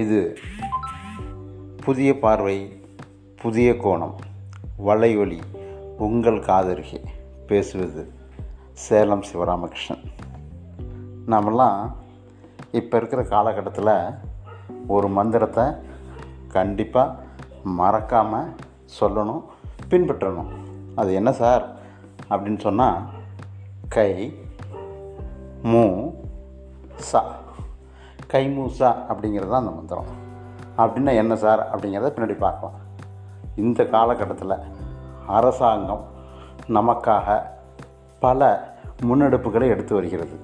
இது புதிய பார்வை புதிய கோணம் வலையொலி உங்கள் காதருகே பேசுவது சேலம் சிவராமகிருஷ்ணன். நாமெல்லாம் இப்போ இருக்கிற காலகட்டத்தில் ஒரு மந்திரத்தை கண்டிப்பாக மறக்காமல் சொல்லணும் பின்பற்றணும். அது என்ன சார்? அப்படின்னு சொன்னால் கை மூ சா. கைமூசா அப்படிங்கிறது தான் அந்த மந்திரம். அப்படின்னா என்ன சார்? அப்படிங்கிறத பின்னாடி பார்க்கலாம். இந்த காலகட்டத்தில் அரசாங்கம் நமக்காக பல முன்னெடுப்புகளை எடுத்து வருகிறது.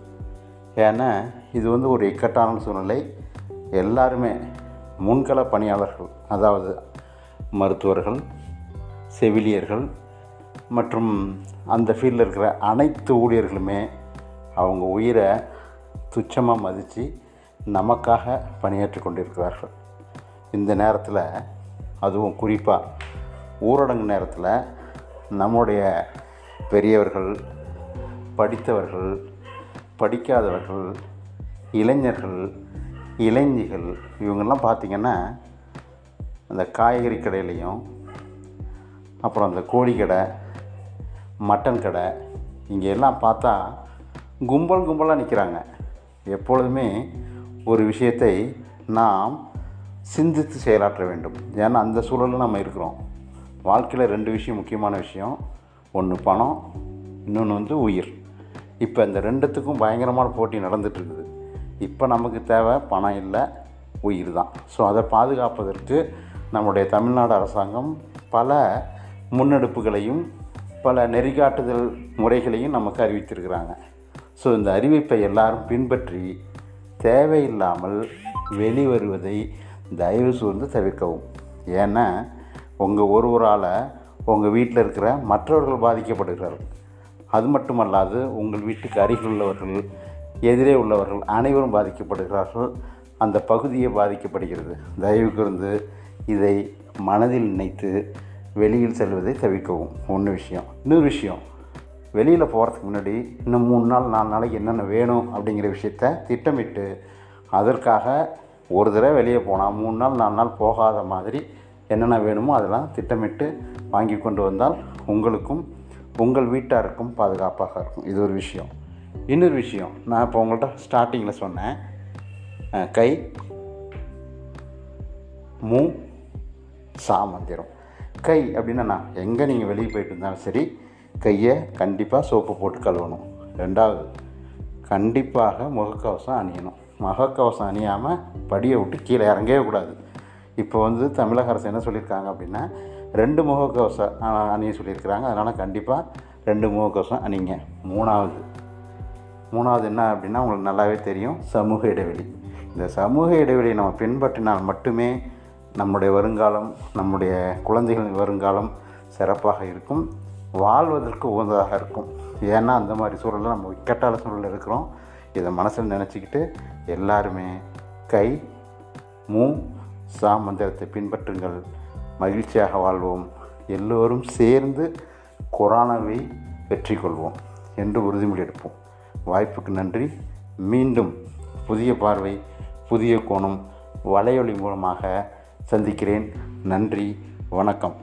ஏன்னா இது வந்து ஒரு இக்கட்டான சூழ்நிலை. எல்லாருமே முன்கள பணியாளர்கள் அதாவது மருத்துவர்கள் செவிலியர்கள் மற்றும் அந்த ஃபீல்டில் இருக்கிற அனைத்து ஊழியர்களுமே அவங்க உயிரை துச்சமாக மதித்து நமக்காக பணியாற்றி கொண்டிருக்கிறார்கள். இந்த நேரத்தில் அதுவும் குறிப்பாக ஊரடங்கு நேரத்தில் நம்முடைய பெரியவர்கள் படித்தவர்கள் படிக்காதவர்கள் இளைஞர்கள் இளைஞிகள் இவங்கெல்லாம் பார்த்திங்கன்னா அந்த காய்கறி கடையிலையும் அப்புறம் அந்த கோழி கடை மட்டன் கடை இங்கே எல்லாம் பார்த்தா கும்பல் கும்பலாக நிற்கிறாங்க எப்பொழுதுமே ஒரு விஷயத்தை நாம் சிந்தித்து செயலாற்ற வேண்டும். ஏன்னா அந்த சூழலில் நம்ம இருக்கிறோம். வாழ்க்கையில் ரெண்டு விஷயம் முக்கியமான விஷயம். ஒன்று பணம் இன்னொன்று வந்து உயிர். இப்போ இந்த ரெண்டுத்துக்கும் பயங்கரமான போட்டி நடந்துகிட்ருக்குது இப்போ நமக்கு தேவை பணம் இல்லை உயிர் தான். ஸோ அதை பாதுகாப்பதற்கு நம்முடைய தமிழ்நாடு அரசாங்கம் பல முன்னெடுப்புகளையும் பல நெறிகாட்டுதல் முறைகளையும் நமக்கு அறிவித்திருக்கிறாங்க. ஸோ இந்த அறிவிப்பை எல்லாரும் பின்பற்றி தேவையில்லாமல் வெளிவருவதை தயவு சூழ்ந்து தவிர்க்கவும். ஏன்னா உங்கள் ஒருவரால் உங்கள் வீட்டில் இருக்கிற மற்றவர்கள் பாதிக்கப்படுகிறார்கள். அது மட்டுமல்லாது உங்கள் வீட்டுக்கு அருகில் உள்ளவர்கள் எதிரே உள்ளவர்கள் அனைவரும் பாதிக்கப்படுகிறார்கள். அந்த பகுதியே பாதிக்கப்படுகிறது. தயவு கூர்ந்து இதை மனதில் நினைத்து வெளியில் செல்வதை தவிர்க்கவும். ஒன்று விஷயம். இன்னொரு விஷயம். வெளியில் போகிறதுக்கு முன்னாடி இன்னும் மூணு நாள் நாலு நாளைக்கு என்னென்ன வேணும் அப்படிங்கிற விஷயத்த திட்டமிட்டு அதற்காக ஒரு தடவை வெளியே போனால் மூணு நாள் நாலு நாள் போகாத மாதிரி என்னென்ன வேணுமோ அதெல்லாம் திட்டமிட்டு வாங்கி கொண்டு வந்தால் உங்களுக்கும் உங்கள் வீட்டாருக்கும் பாதுகாப்பாக இருக்கும். இது ஒரு விஷயம். இன்னொரு விஷயம் நான் இப்போ உங்கள்கிட்ட ஸ்டார்டிங்கில் சொன்னேன். கை மூ சா மந்திரம். கை அப்படின்னா நான் எங்கே நீங்கள் வெளியே போயிட்டு இருந்தாலும் சரி கையை கண்டிப்பாக சோப்பு போட்டு கழுவணும். ரெண்டாவது கண்டிப்பாக முகக்கவசம் அணியணும். முகக்கவசம் அணியாமல் படியை விட்டு கீழே இறங்கவே கூடாது. இப்போ வந்து தமிழக அரசு என்ன சொல்லியிருக்காங்க அப்படின்னா ரெண்டு முகக்கவசம் அணிய சொல்லியிருக்கிறாங்க. அதனால் கண்டிப்பாக ரெண்டு முகக்கவசம் அணிங்க. மூணாவது மூணாவது என்ன அப்படின்னா உங்களுக்கு நல்லாவே தெரியும் சமூக இடைவெளி. இந்த சமூக இடைவெளியை நம்ம பின்பற்றினால் மட்டுமே நம்முடைய வருங்காலம் நம்முடைய குழந்தைகளின் வருங்காலம் சிறப்பாக இருக்கும். வாழ்வதற்கு உகந்ததாக இருக்கும். ஏன்னா அந்த மாதிரி சூழலில் நம்ம இக்கட்டான சூழலில் இருக்கிறோம். இதை மனசில் நினச்சிக்கிட்டு எல்லாருமே கை மூ சா மந்திரத்தை பின்பற்றுங்கள். மகிழ்ச்சியாக வாழ்வோம். எல்லோரும் சேர்ந்து கொரோனாவை வெற்றி கொள்வோம் என்று உறுதிமொழி எடுப்போம். வாய்ப்புக்கு நன்றி. மீண்டும் புதிய பார்வை புதிய கோணம் வலையொலி மூலமாக சந்திக்கிறேன். நன்றி. வணக்கம்.